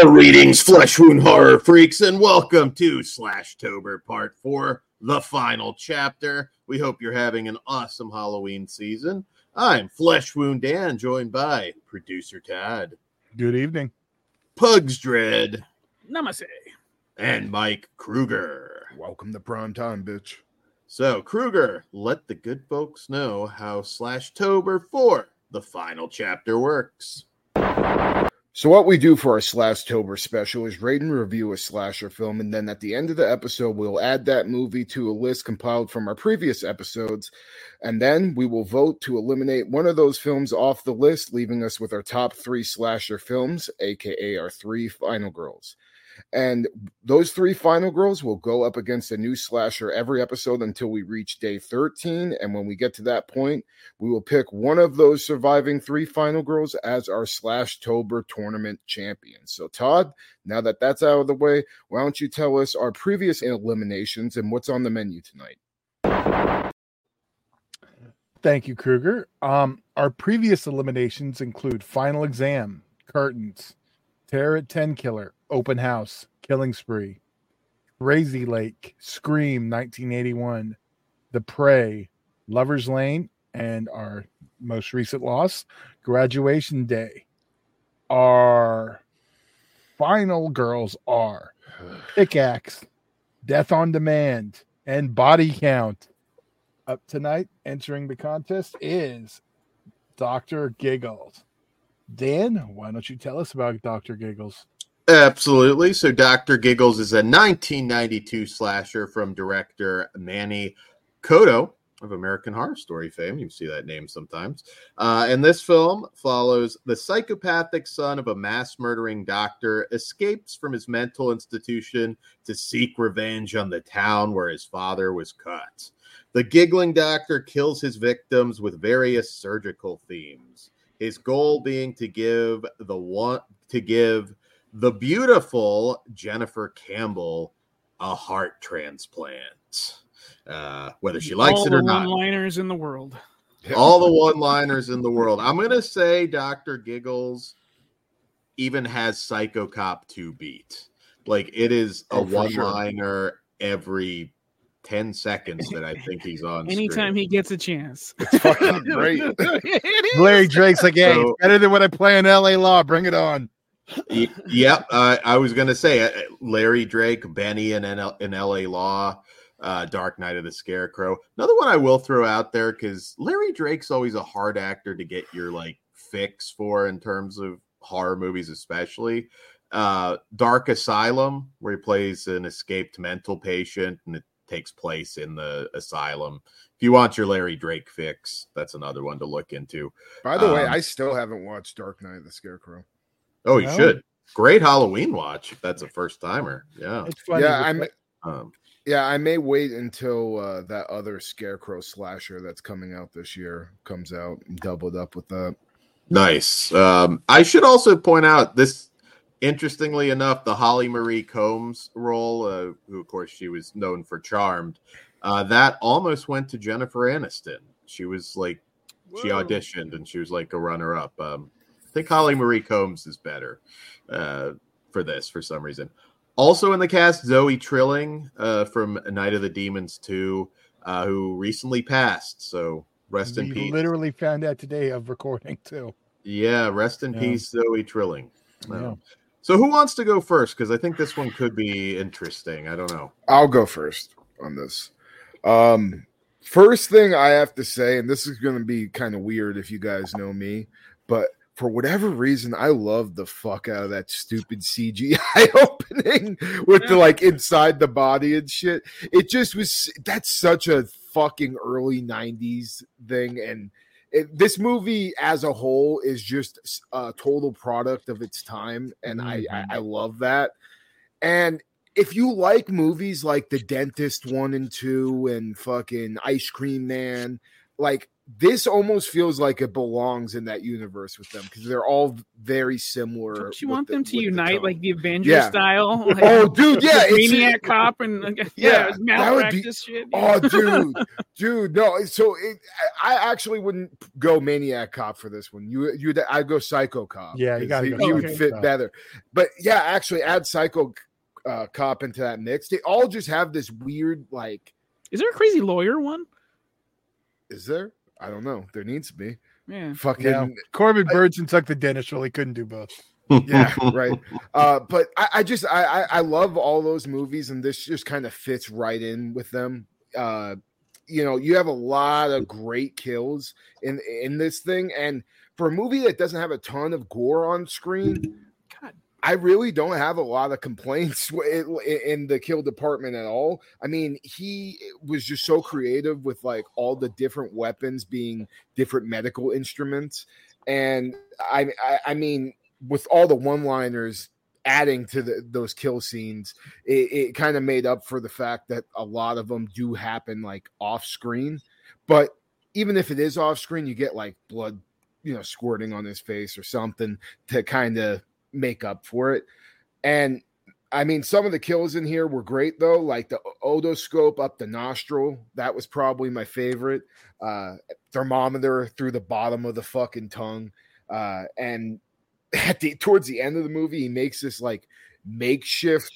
Greetings, flesh wound horror freaks, and welcome to Slashtober Part 4, the final chapter. We hope you're having an awesome Halloween season. I'm Flesh Wound Dan, joined by producer Todd, Good evening. Pugs Dread, Namaste. and Mike Kruger. Welcome to prime time, bitch. So, Kruger, let the good folks know how Slashtober 4, the final chapter, works. So, what we do for our Slashtober special is rate and review a slasher film, and then at the end of the episode, we'll add that movie to a list compiled from our previous episodes, and then we will vote to eliminate one of those films off the list, leaving us with our top three slasher films, aka our three final girls. And those three final girls will go up against a new slasher every episode until we reach day 13. And when we get to that point, we will pick one of those surviving three final girls as our slash tober tournament champion so todd now that that's out of the way why don't you tell us our previous eliminations and what's on the menu tonight Thank you, Kruger. Um, our previous eliminations include Final Exam, Curtains, Terror at Tenkiller, Open House, Killing Spree, Crazy Lake, Scream 1981, The Prey, Lover's Lane, and our most recent loss, Graduation Day. Our final girls are Pickaxe, Death on Demand, and Body Count. Up tonight, entering the contest is Dr. Giggles. Dan, why don't you tell us about Dr. Giggles? Absolutely. So, Dr. Giggles is a 1992 slasher from director Manny Coto of American Horror Story fame. You see that name sometimes. Uh, and this film follows the psychopathic son of a mass murdering doctor escapes from his mental institution to seek revenge on the town where his father was cut. The giggling doctor kills his victims with various surgical themes. His goal being to give the one to give the beautiful Jennifer Campbell a heart transplant. Uh, whether she likes All it or the not. One-liners in the world. All the one liners in the world. I'm going to say Dr. Giggles even has Psycho Cop 2 beat. Like it is a Oh, for one sure. liner every 10 seconds that I think he's on. Anytime he gets a chance. it's fucking great It is. Larry Drake's like, hey, So- it's better than what I play in LA Law. Bring it on. Yep. Uh, I was going to say uh, Larry Drake, Benny and NL- in LA Law, uh, Dark Night of the Scarecrow. Another one I will throw out there because Larry Drake's always a hard actor to get your like fix for in terms of horror movies, especially. Uh, Dark Asylum, where he plays an escaped mental patient and it takes place in the asylum. If you want your Larry Drake fix, that's another one to look into. by the way Um, i still haven't watched dark night of the scarecrow Oh, you No. should. Great Halloween watch if that's a first timer. Yeah. It's funny. yeah i'm Um, yeah i may wait until uh, that other scarecrow slasher that's coming out this year comes out doubled up with that nice. Um, I should also point out this. Interestingly enough, the Holly Marie Combs role, uh, who of course she was known for Charmed, uh, that almost went to Jennifer Aniston. She was like, she auditioned and she was like a runner-up. Um, I think Holly Marie Combs is better uh, for this for some reason. Also in the cast, Zoe Trilling uh, from Night of the Demons 2, uh, who recently passed. So rest in peace. literally found out today of recording too. Yeah, rest in Yeah. peace, Zoe Trilling. Yeah. Um, So who wants to go first? Because I think this one could be interesting. I don't know. I'll go first on this. Um, first thing I have to say, and this is going to be kind of weird if you guys know me, but for whatever reason, I love the fuck out of that stupid CGI opening with the like inside the body and shit. It just was that's such a fucking early 90s thing. And it, this movie as a whole is just a total product of its time. And I, I, mm-hmm. I love that. And if you like movies like The Dentist one and two and fucking Ice Cream Man, like this almost feels like it belongs in that universe with them because they're all very similar. Don't you want the- them to with the unite like the Avengers Yeah. style? Like, Oh, dude, yeah, it's- Maniac Cop and like, Yeah, yeah, it was that would be- malpractice shit. Oh, dude, dude, no. So it, I I actually wouldn't go Maniac Cop for this one. You, you, I'd go Psycho Cop. Yeah, you 'cause gotta he, go he would fit Cop. better. But yeah, actually, add Psycho uh, Cop into that mix. They all just have this weird, like, Is there a crazy lawyer one? is there? I don't know. There needs to be. Yeah. Fucking Yeah. Corbin I- Bernsen took the dentist role. He couldn't do both. yeah, right. Uh, but I, I just I, I I love all those movies, and this just kind of fits right in with them. Uh, you know, you have a lot of great kills in in this thing, and for a movie that doesn't have a ton of gore on screen, God. I really don't have a lot of complaints in, the kill department at all. I mean, he eh, was just so creative with like all the different weapons being different medical instruments, and I I, I mean, with all the one-liners adding to the, those kill scenes, it, it kind of made up for the fact that a lot of them do happen like off screen. But even if it is off screen, you get like blood, you know, squirting on his face or something to kind of make up for it. And I mean, some of the kills in here were great though, like the otoscope up the nostril. That was probably my favorite. Uh, thermometer through the bottom of the fucking tongue. Uh, and at the towards the end of the movie, he makes this like makeshift.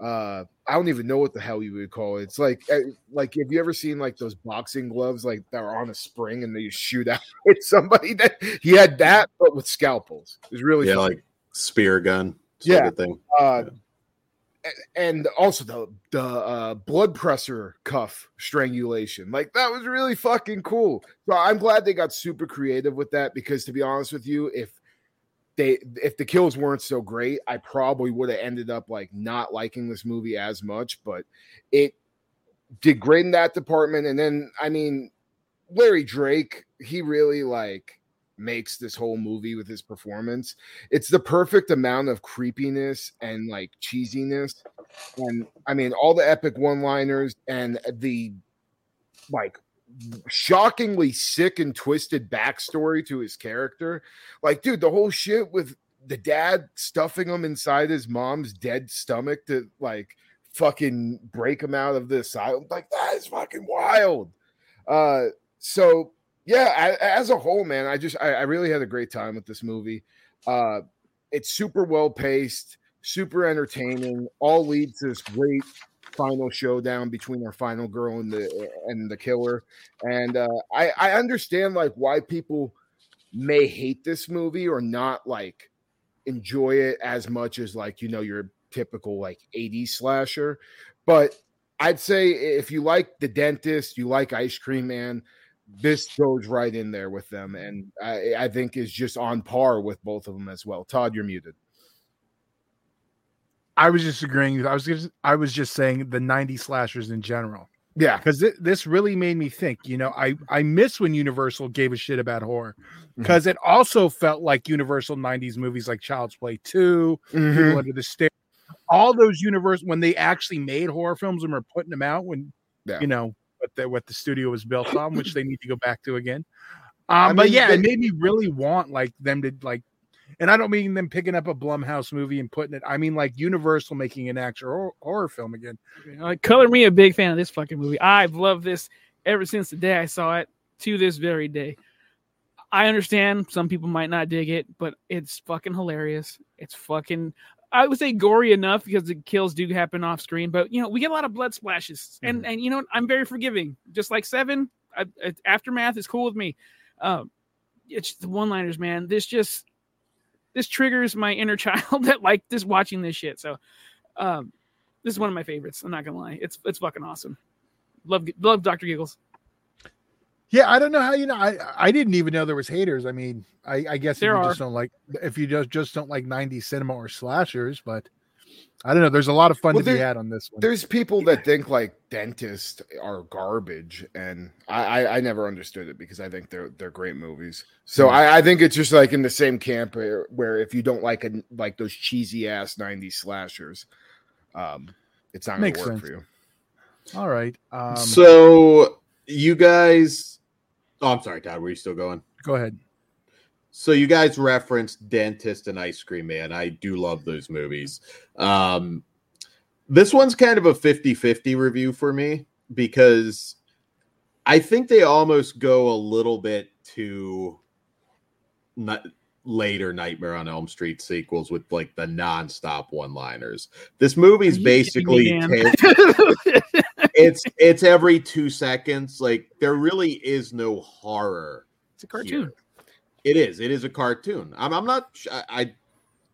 Uh, I don't even know what the hell you would call it. It's like, uh, like have you ever seen like those boxing gloves like that are on a spring and they shoot out at somebody? That he had that, but with scalpels. It was really yeah, fun. like spear gun. sort Yeah. of thing. Uh, a- and also the the uh, blood pressure cuff strangulation, like that was really fucking cool. So I'm glad they got super creative with that because, to be honest with you, if they if the kills weren't so great, I probably would have ended up like not liking this movie as much. But it did great in that department, and then I mean, Larry Drake, he really like makes this whole movie with his performance. It's the perfect amount of creepiness and like cheesiness. And I mean, all the epic one liners and the like shockingly sick and twisted backstory to his character. Like, dude, the whole shit with the dad stuffing him inside his mom's dead stomach to like fucking break him out of the asylum. Like, that is fucking wild. Uh, so yeah, a- as a whole, man, I just I, I really had a great time with this movie. Uh, it's super well paced, super entertaining. All leads to this great final showdown between our final girl and the and the killer. And uh, I I understand like why people may hate this movie or not like enjoy it as much as like you know your typical like 80s slasher, but I'd say if you like the dentist, you like Ice Cream Man, this goes right in there with them, and I, I think is just on par with both of them as well. Todd, you're muted. I was just agreeing. I was just, I was just saying the 90 slashers in general Yeah, because this really made me think. You know, I I miss when Universal gave a shit about horror because it also felt like Universal 90s movies like Child's Play 2, Mhm. People Under the Stairs, all those universe when they actually made horror films and were putting them out when Yeah. you know what the what the studio was built on, which they need to go back to again. Um, I but yeah, they- it made me really want like them to like, and I don't mean them picking up a Blumhouse movie and putting it. I mean like Universal making an actual horror, horror film again. Like, color me a big fan of this fucking movie. I've loved this ever since the day I saw it to this very day. I understand some people might not dig it, but it's fucking hilarious. It's fucking I would say gory enough because the kills do happen off screen, but you know, we get a lot of blood splashes. And and you know. I'm very forgiving. Just like 7, I, I- aftermath is cool with me. Um it's the one-liners, man. This just this triggers my inner child that like this watching this shit. So um this is one of my favorites. I'm not gonna lie. It's it's fucking awesome. Love love Doctor Giggles. Yeah, I don't know how you know. I I didn't even know there was haters. I mean, I, I guess There if you are. just don't like if you just just don't like 90s cinema or slashers, but I don't know. There's a lot of fun Well, to be had on this one. There's people that think like dentists are garbage, and I, I, I never understood it because I think they're they're great movies. So I, I think it's just like in the same camp where, where if you don't like a, like those cheesy ass '90s slashers, um, it's not gonna work sense. for you. All right. Um, so you guys Oh, I'm sorry, Todd. Were you still going? Go ahead. So you guys referenced Dentist and Ice Cream Man. I do love those movies. Um, this one's kind of a 50-50 review for me because I think they almost go a little bit to not later Nightmare on Elm Street sequels with like the non-stop one-liners. This movie's basically kidding me, ta- Dan? it's it's every two seconds. Like there really is no horror. it's a cartoon. here. It is. It is a cartoon. I'm. I'm not. sh- I. I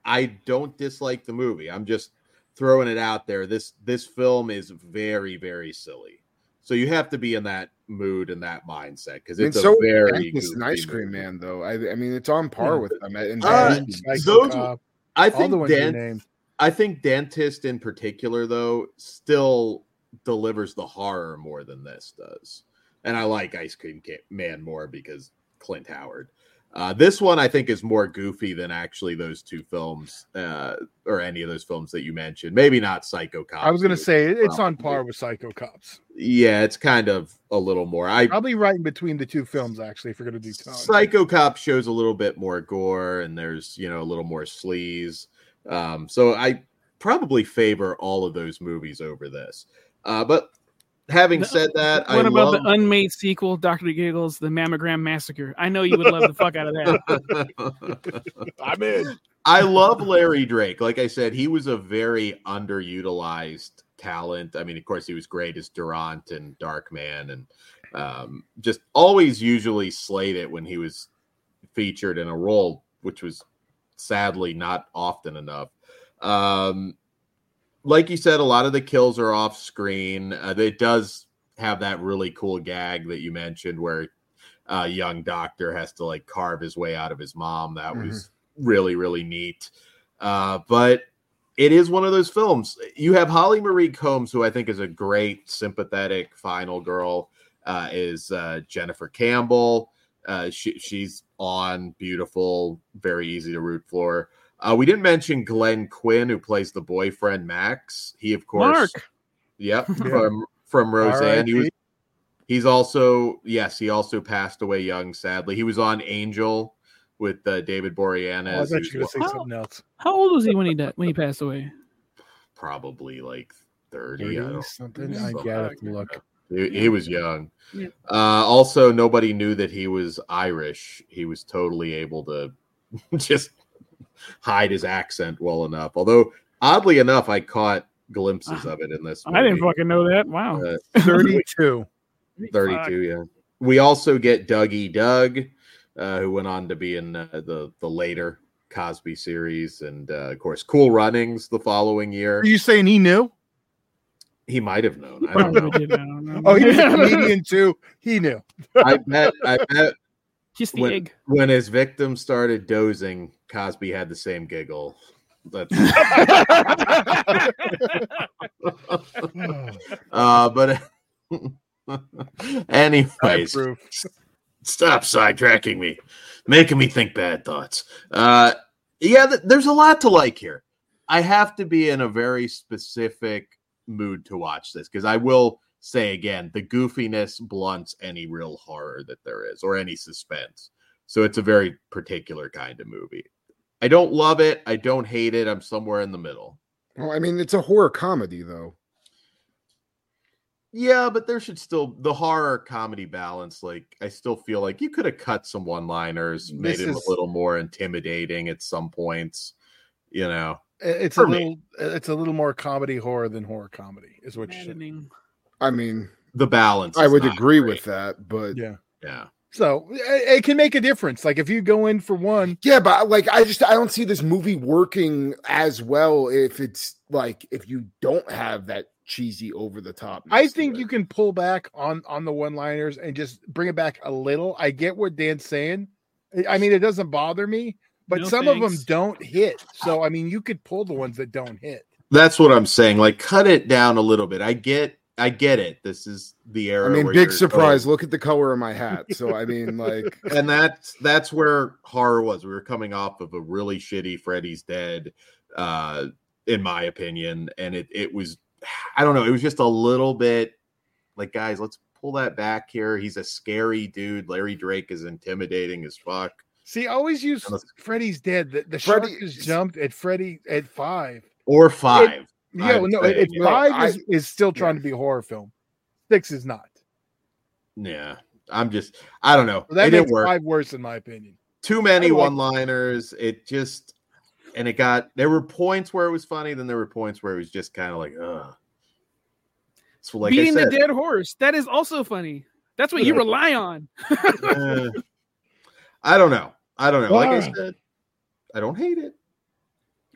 I don't dislike the movie. I'm just throwing it out there. This this film is very very silly. So you have to be in that mood and that mindset because I mean, it's so a very Dentist and goofy Ice Cream movie. Man, though. I, I mean, it's on par with them. And Uh, those- Cop, I think ones Dan. I think Dentist in particular though still delivers the horror more than this does, and I like Ice Cream Man more because Clint Howard. Uh, this one I think is more goofy than actually those two films, uh, or any of those films that you mentioned. Maybe not Psycho Cop. I was gonna say it- it's on par with Psycho Cops. yeah, it's kind of a little more. I Probably right in between the two films, actually, if we're gonna do tone. Psycho Cop shows a little bit more gore and there's you know a little more sleaze. Um, so I probably favor all of those movies over this. Uh, but having The- said that, I What about love. the unmade sequel, Doctor Giggles, the Mammogram Massacre? I know you would love the fuck out of that. I'm in. I love Larry Drake. Like I said, he was a very underutilized talent. I mean, of course, he was great as Durant and Darkman, and um, just always usually slayed it when he was featured in a role, which was sadly not often enough. Um, like you said, a lot of the kills are off screen. Uh, it does have that really cool gag that you mentioned where uh, young doctor has to like carve his way out of his mom. That was really, really neat. Uh, but it is one of those films. You have Holly Marie Combs, who I think is a great, sympathetic final girl, uh, is uh, Jennifer Campbell. Uh, she, she's on, beautiful, very easy to root for. Uh, we didn't mention Glenn Quinn, who plays the boyfriend Max. He, of course, Mark. Yep, Yeah. from from Roseanne. He was. He's also yes, he also passed away young. Sadly, he was on Angel with uh, David Oh, I Boreanaz. thought you were gonna say Wow. something else. How old was he when he died, when he passed away? probably like thirty. I 30 don't something. I gotta have to look. He, he was young. Yeah. Uh, also, nobody knew that he was Irish. He was totally able to just hide his accent well enough. Although, oddly enough, I caught glimpses of it in this. I didn't fucking know that. Wow. Uh, 32. 32, yeah. We also get Dougie Doug, uh, who went on to be in uh, the the later Cosby series, and uh, of course, Cool Runnings the following year. Are you saying he knew? He might have known. I don't know. did, I don't know. Oh, he was a comedian too. He knew. I bet. I bet Just the when, egg. when his victim started dozing, Cosby had the same giggle. That's uh, but anyways, stop sidetracking me, making me think bad thoughts. Uh, yeah, th- there's a lot to like here. I have to be in a very specific mood to watch this because I will say again, the goofiness blunts any real horror that there is or any suspense. So it's a very particular kind of movie. I don't love it. I don't hate it. I'm somewhere in the middle. well, I mean, it's a horror comedy, though. Yeah, but there should still the horror comedy balance. Like, I still feel like you could have cut some one liners, made This it is- a little more intimidating at some points. You know, It's For a me. little. Uh, it's a little more comedy horror than horror comedy, is what you're saying. I mean, the balance. I would agree great. with that, but Yeah. Yeah, So it, it can make a difference. Like if you go in for one, yeah, but like, I just I don't see this movie working as well if it's like if you don't have that cheesy over the top. I think you can pull back on on the one liners and just bring it back a little. I get what Dan's saying. I- I mean, it doesn't bother me, but No some of them don't hit. So I mean, you could pull the ones that don't hit. that's what I'm saying. Like, cut it down a little bit. I get, I get it. This is the era. I mean, big surprise. going- Look at the color of my hat. So I mean, like, and that's that's where horror was. We were coming off of a really shitty Freddy's Dead, uh, in my opinion, and it it was, I don't know, it was just a little bit like, guys, let's pull that back here. He's a scary dude. Larry Drake is intimidating as fuck. See, I always use Freddy's dead. The, the Freddy shark just is- jumped at Freddy at five. Or five. Yeah, would no, say, at yeah. five I- is, is still trying to be a horror film. Six is not. yeah. I'm just I don't know. So that it didn't work. five worse in my opinion. Too many like- one-liners. It just and it got there were points where it was funny, then there were points where it was just kind of like, ugh. So like Beating I the dead horse. That is also funny. That's what you rely on. eh, I don't know. I don't know. Like I said, I don't hate it.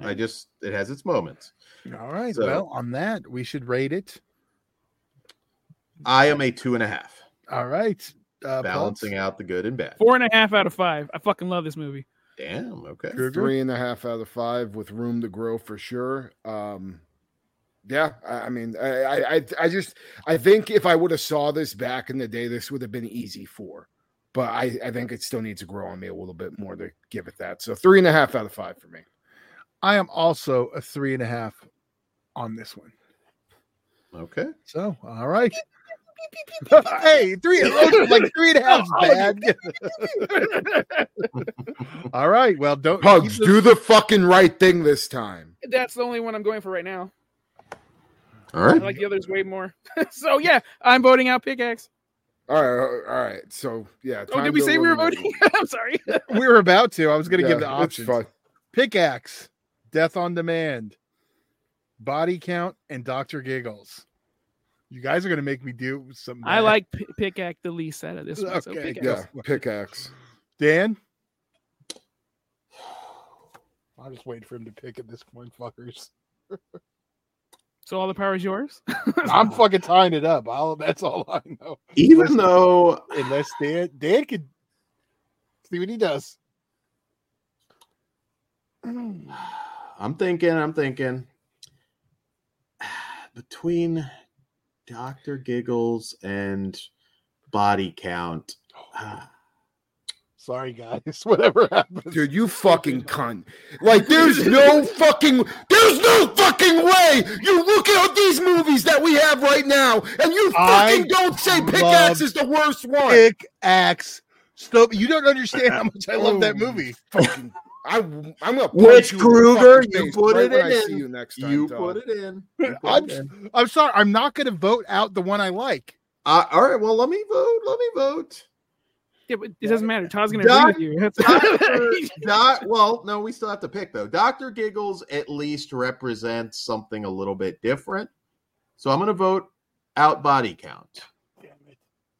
I just it has its moments. All right. So- well, on that, we should rate it. I am a two and a half, All right. Uh, balancing Pulse? out the good and bad. Four and a half out of five. I fucking love this movie. Damn. Okay. Kruger? Three and a half out of five with room to grow for sure. Um, yeah, I, I mean, I, I, I- I just, I think if I would have saw this back in the day, this would have been easy for. But I, I think it still needs to grow on me a little bit more to give it that. So three and a half out of five for me. I am also a three and a half on this one. Okay. So, all right. hey, three like three and a half is bad. all right. Well, don't Pugs, the- do the fucking right thing this time. That's the only one I'm going for right now. All right. I like the others way more. so yeah, I'm voting out pickaxe. All right, all right. So yeah. Oh, did we say we were voting? I'm sorry. we were about to. I was going to give the Yeah, it's options. Pickaxe, Death on Demand, Body Count, and Doctor Giggles. You guys are going to make me do some. I like P- pickaxe the least out of this one. So Okay, pickaxe. Yeah, pickaxe. Dan. I'll just wait for him to pick at this point, fuckers. So all the power is yours. I'm fucking tying it up. I'll, that's all I know. Even though Unless Dan, Dan could see what he does. I'm thinking, I'm thinking between Dr. Giggles and Body Count. Sorry, guys. Whatever happens, Dude, you fucking cunt. Like, there's no fucking, there's no fucking way you look at these movies that we have right now and you I fucking don't say Pickaxe is the worst one. Pickaxe. Stop. You don't understand how much I love that movie. Fucking, I, I'm gonna Which you Kruger? You face put right it when I in. see you next time. You dog. put it in. You put I'm, it in. I'm sorry. I'm not going to vote out the one I like. Uh, all right, well, let me vote. Let me vote. yeah, but it doesn't matter. Todd's gonna Doc- agree with you. That's- Doctor, Doc, well, no, we still have to pick though. Doctor Giggles at least represents something a little bit different, so I'm going to vote out body count.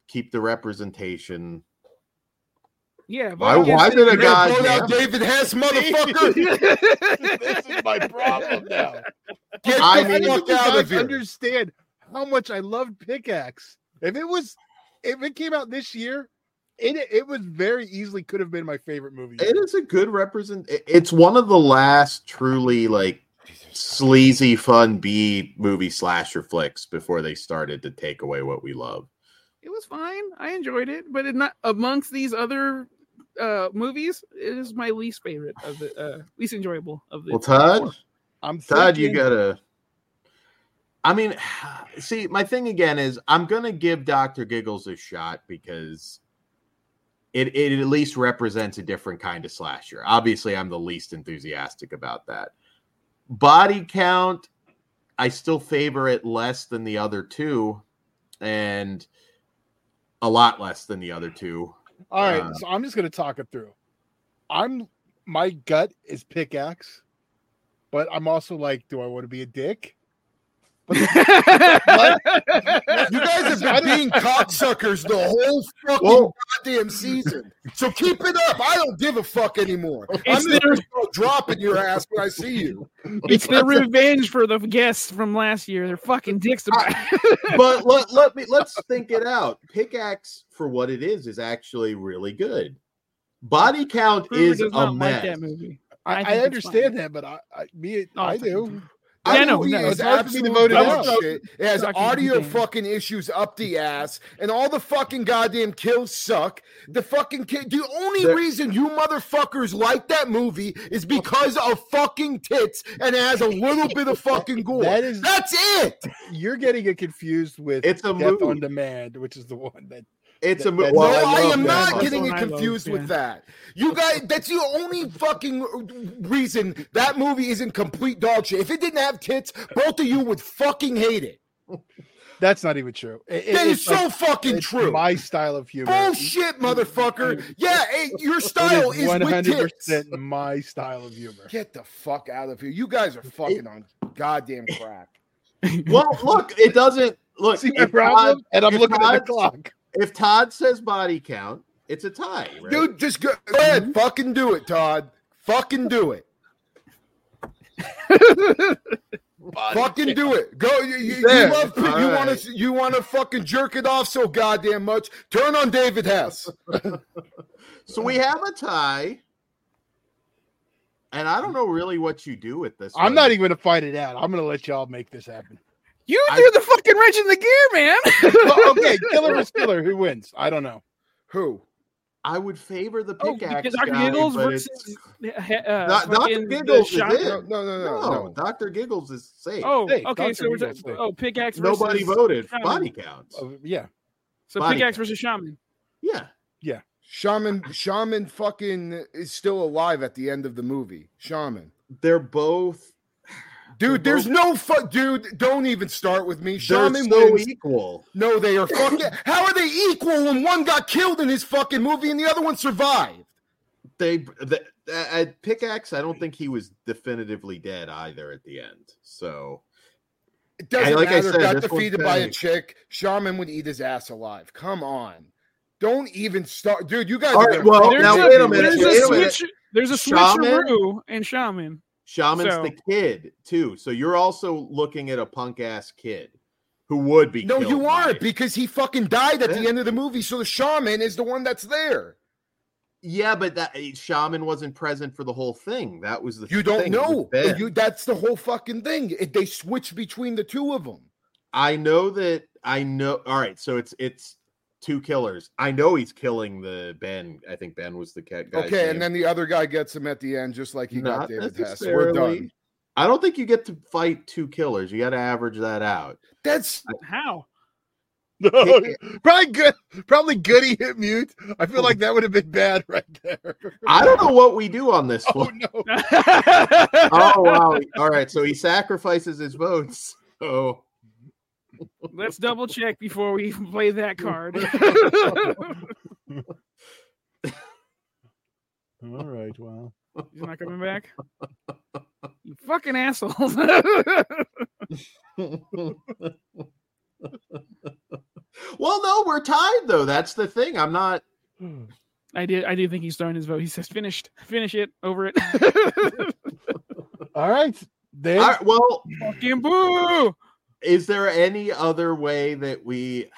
Keep the representation. Yeah. Why- vote why against did a guy You're gonna vote goddamn- out David Hess, motherfucker. this is my problem now. Get I the mean, fuck out of here. understand how much I loved Pickaxe. If it was, if it came out this year, it it was very easily could have been my favorite movie. It is a good represent. It's one of the last truly like sleazy, fun B movie slasher flicks before they started to take away what we love. It was fine. I enjoyed it, but it not amongst these other uh movies. It is my least favorite of the uh least enjoyable of the. Well, Todd, I'm Todd, you gotta. I mean, see, my thing again is I'm gonna give Doctor Giggles a shot because it it at least represents a different kind of slasher. Obviously, I'm the least enthusiastic about that. Body count, I still favor it less than the other two, and a lot less than the other two. All right, Uh, so I'm just gonna talk it through. I'm my gut is pickaxe, but I'm also like, do I want to be a dick? You guys have been being cocksuckers the whole fucking Well- goddamn season. So keep it up. I don't give a fuck anymore. I'm just their- gonna start dropping your ass when I see you. it's the revenge for the guests from last year. They're fucking dicks about it. but let, let me let's think it out. Pickaxe for what it is is actually really good. Body count Kruger is does a not mess. like that movie. I, I I, understand that, but I, I me Oh, I it's like- do. Yeah, That no, movie no, is it's hard for me to absolute vote it dog shit. It has Fucking audio insane. fucking issues up the ass, and all the fucking goddamn kills suck. The fucking kid. The only There- reason you motherfuckers like that movie is oh. because of fucking tits, and it has a little bit of fucking gore. That is- That's it. You're getting it confused with It's a Death movie. on Demand, which is the one that It's a movie. Well, no, I, love am not That's getting it one love, confused with that. You guys, that's the only fucking reason that movie isn't complete dog shit. If it didn't have tits, both of you would fucking hate it. that's not even true. It- it- That is it's so like- fucking it's true. My style of humor. Bullshit, motherfucker. Yeah, hey, your style is one hundred percent my style of humor. Get the fuck out of here. You guys are fucking on goddamn crack. well, look, it doesn't look. See my if problem? Todd, and I'm if looking at the Todd- clock. if Todd says body count, it's a tie, right? Dude, just go, go ahead. Fucking do it, Todd. Fucking do it. Fucking do it. Go. You, you, you There. love. You want right. to. You want to fucking jerk it off so goddamn much. Turn on David Hess. So we have a tie. And I don't know really what you do with this. I'm one. not even going to fight it out. I'm going to let y'all make this happen. You I- threw the fucking wrench in the gear, man. Well, okay, killer versus killer. Who wins? I don't know. Who? I would favor the oh, pickaxe because Dr. guy, Giggles versus it's- uh, Doc- Dr. fucking the Giggles is shot- in. No, no, no, no. no, no. Doctor Giggles is safe. Oh, Hey, okay. Dr. So we're Giggles talking. Oh, pickaxe. Versus, nobody voted Shaman. body counts. Oh, yeah. So Body pickaxe count. versus shaman. Yeah. Yeah, Shaman. Shaman fucking is still alive at the end of the movie. Shaman. they're both. Dude, They're there's no fuck. Dude, don't even start with me. They're Shaman so wins. equal. No, they are fucking. How are they equal when one got killed in his fucking movie and the other one survived? They the, uh, pickaxe. I don't think he was definitively dead either at the end. So It doesn't Hey, like I matter. said, got defeated by a chick. Shaman would eat his ass alive. Come on. Don't even start. Dude, you guys All right, gonna well, fucking now kill wait a minute, There's wait a a switch. There's a Shaman? switcheroo in shaman. Shaman's So- the kid too. So you're also looking at a punk ass kid who would be. No, killed you aren't because he fucking died at the end of the movie. So the shaman is the one that's there. Yeah, but that eh, shaman wasn't present for the whole thing. That was the You don't thing. It was know. You that's the whole fucking thing. It, they switch between the two of them. I know that. I know. All right, so it's it's two killers. I know he's killing the Ben. I think Ben was the cat guy. Okay, and then the other guy gets him at the end, just like he got David Hess. We're done. I don't think you get to fight two killers. You got to average that out. That's How? probably good. Probably Goody hit mute. I feel like that would have been bad right there. I don't know what we do on this Oh one. no! Oh wow! All right, so he sacrifices his votes. Oh, Let's double check before we even play that card. All right. Well, He's not coming back. You fucking assholes. well, no, we're tied though. That's the thing. I'm not. I did. I do think he's throwing his vote. He says, "Finished. Finish it. Over it." all right. Then All right, well, fucking boo. Is there any other way that we?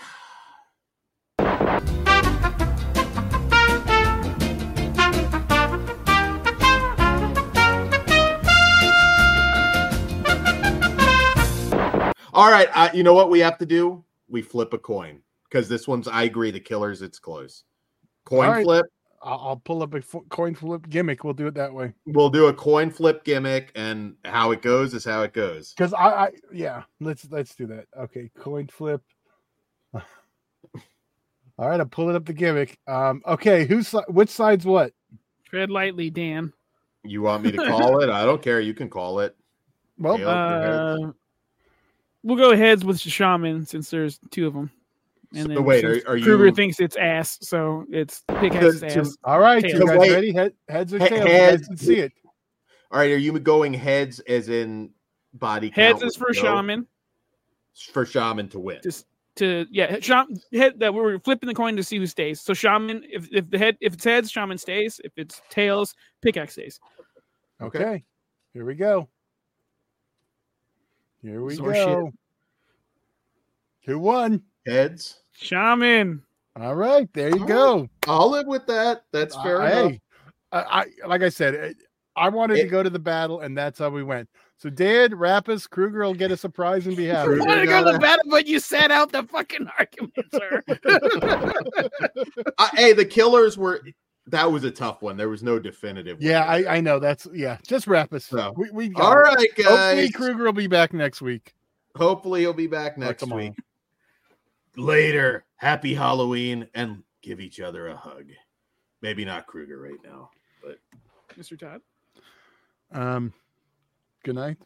All right, uh, you know what we have to do? We flip a coin because this one's. I agree. The killers, it's close. Coin right. flip. I'll, I'll pull up a coin flip gimmick. We'll do it that way. We'll do a coin flip gimmick, and how it goes is how it goes. Because I, I, yeah, let's let's do that. Okay, coin flip. All right, I'm pulling up the gimmick. Um, okay, who's which side's what? Tread lightly, Dan. You want me to call it? I don't care. You can call it. Well, Tails? Uh, we'll go heads with shaman since there's two of them. And So wait, since are- are Kruger you- thinks it's ass, so it's pickaxe's To- to- ass. all right, you Tails. guys Wait. ready? Head, heads or He- tails? You guys heads. can see it. All right, are you going heads as in body Heads count is for no- shaman. For shaman to win. Just to yeah, shaman head that we're flipping the coin to see who stays. So shaman, if if the head if it's heads, shaman stays. If it's tails, pickaxe stays. Okay. Okay, here we go. Here we This is our go. Who won? Heads. Shaman. All right, there you All go. I'll live with that. That's fair Uh, enough. hey, I, I like I said, I- I wanted to go to the battle, and that's how we went. So Dad, Rappus, Kruger will get a surprise and be happy. Kruger. I want to go to the battle, but you sat out the fucking argument, sir. Uh, hey, the killers were. That was a tough one. There was no definitive. yeah. I, I know. That's yeah. Just Rappus. So, we we got All it. right, Hopefully. Kruger will be back next week. Hopefully, he'll be back next tomorrow. week. Later. Happy Halloween and give each other a hug. Maybe not Kruger right now, but Mr. Todd, Um, good night.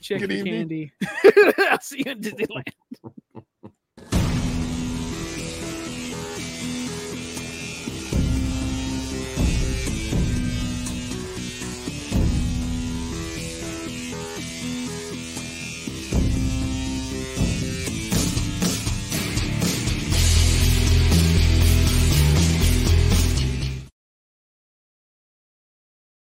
check Good your evening. candy. I'll see you in Disneyland.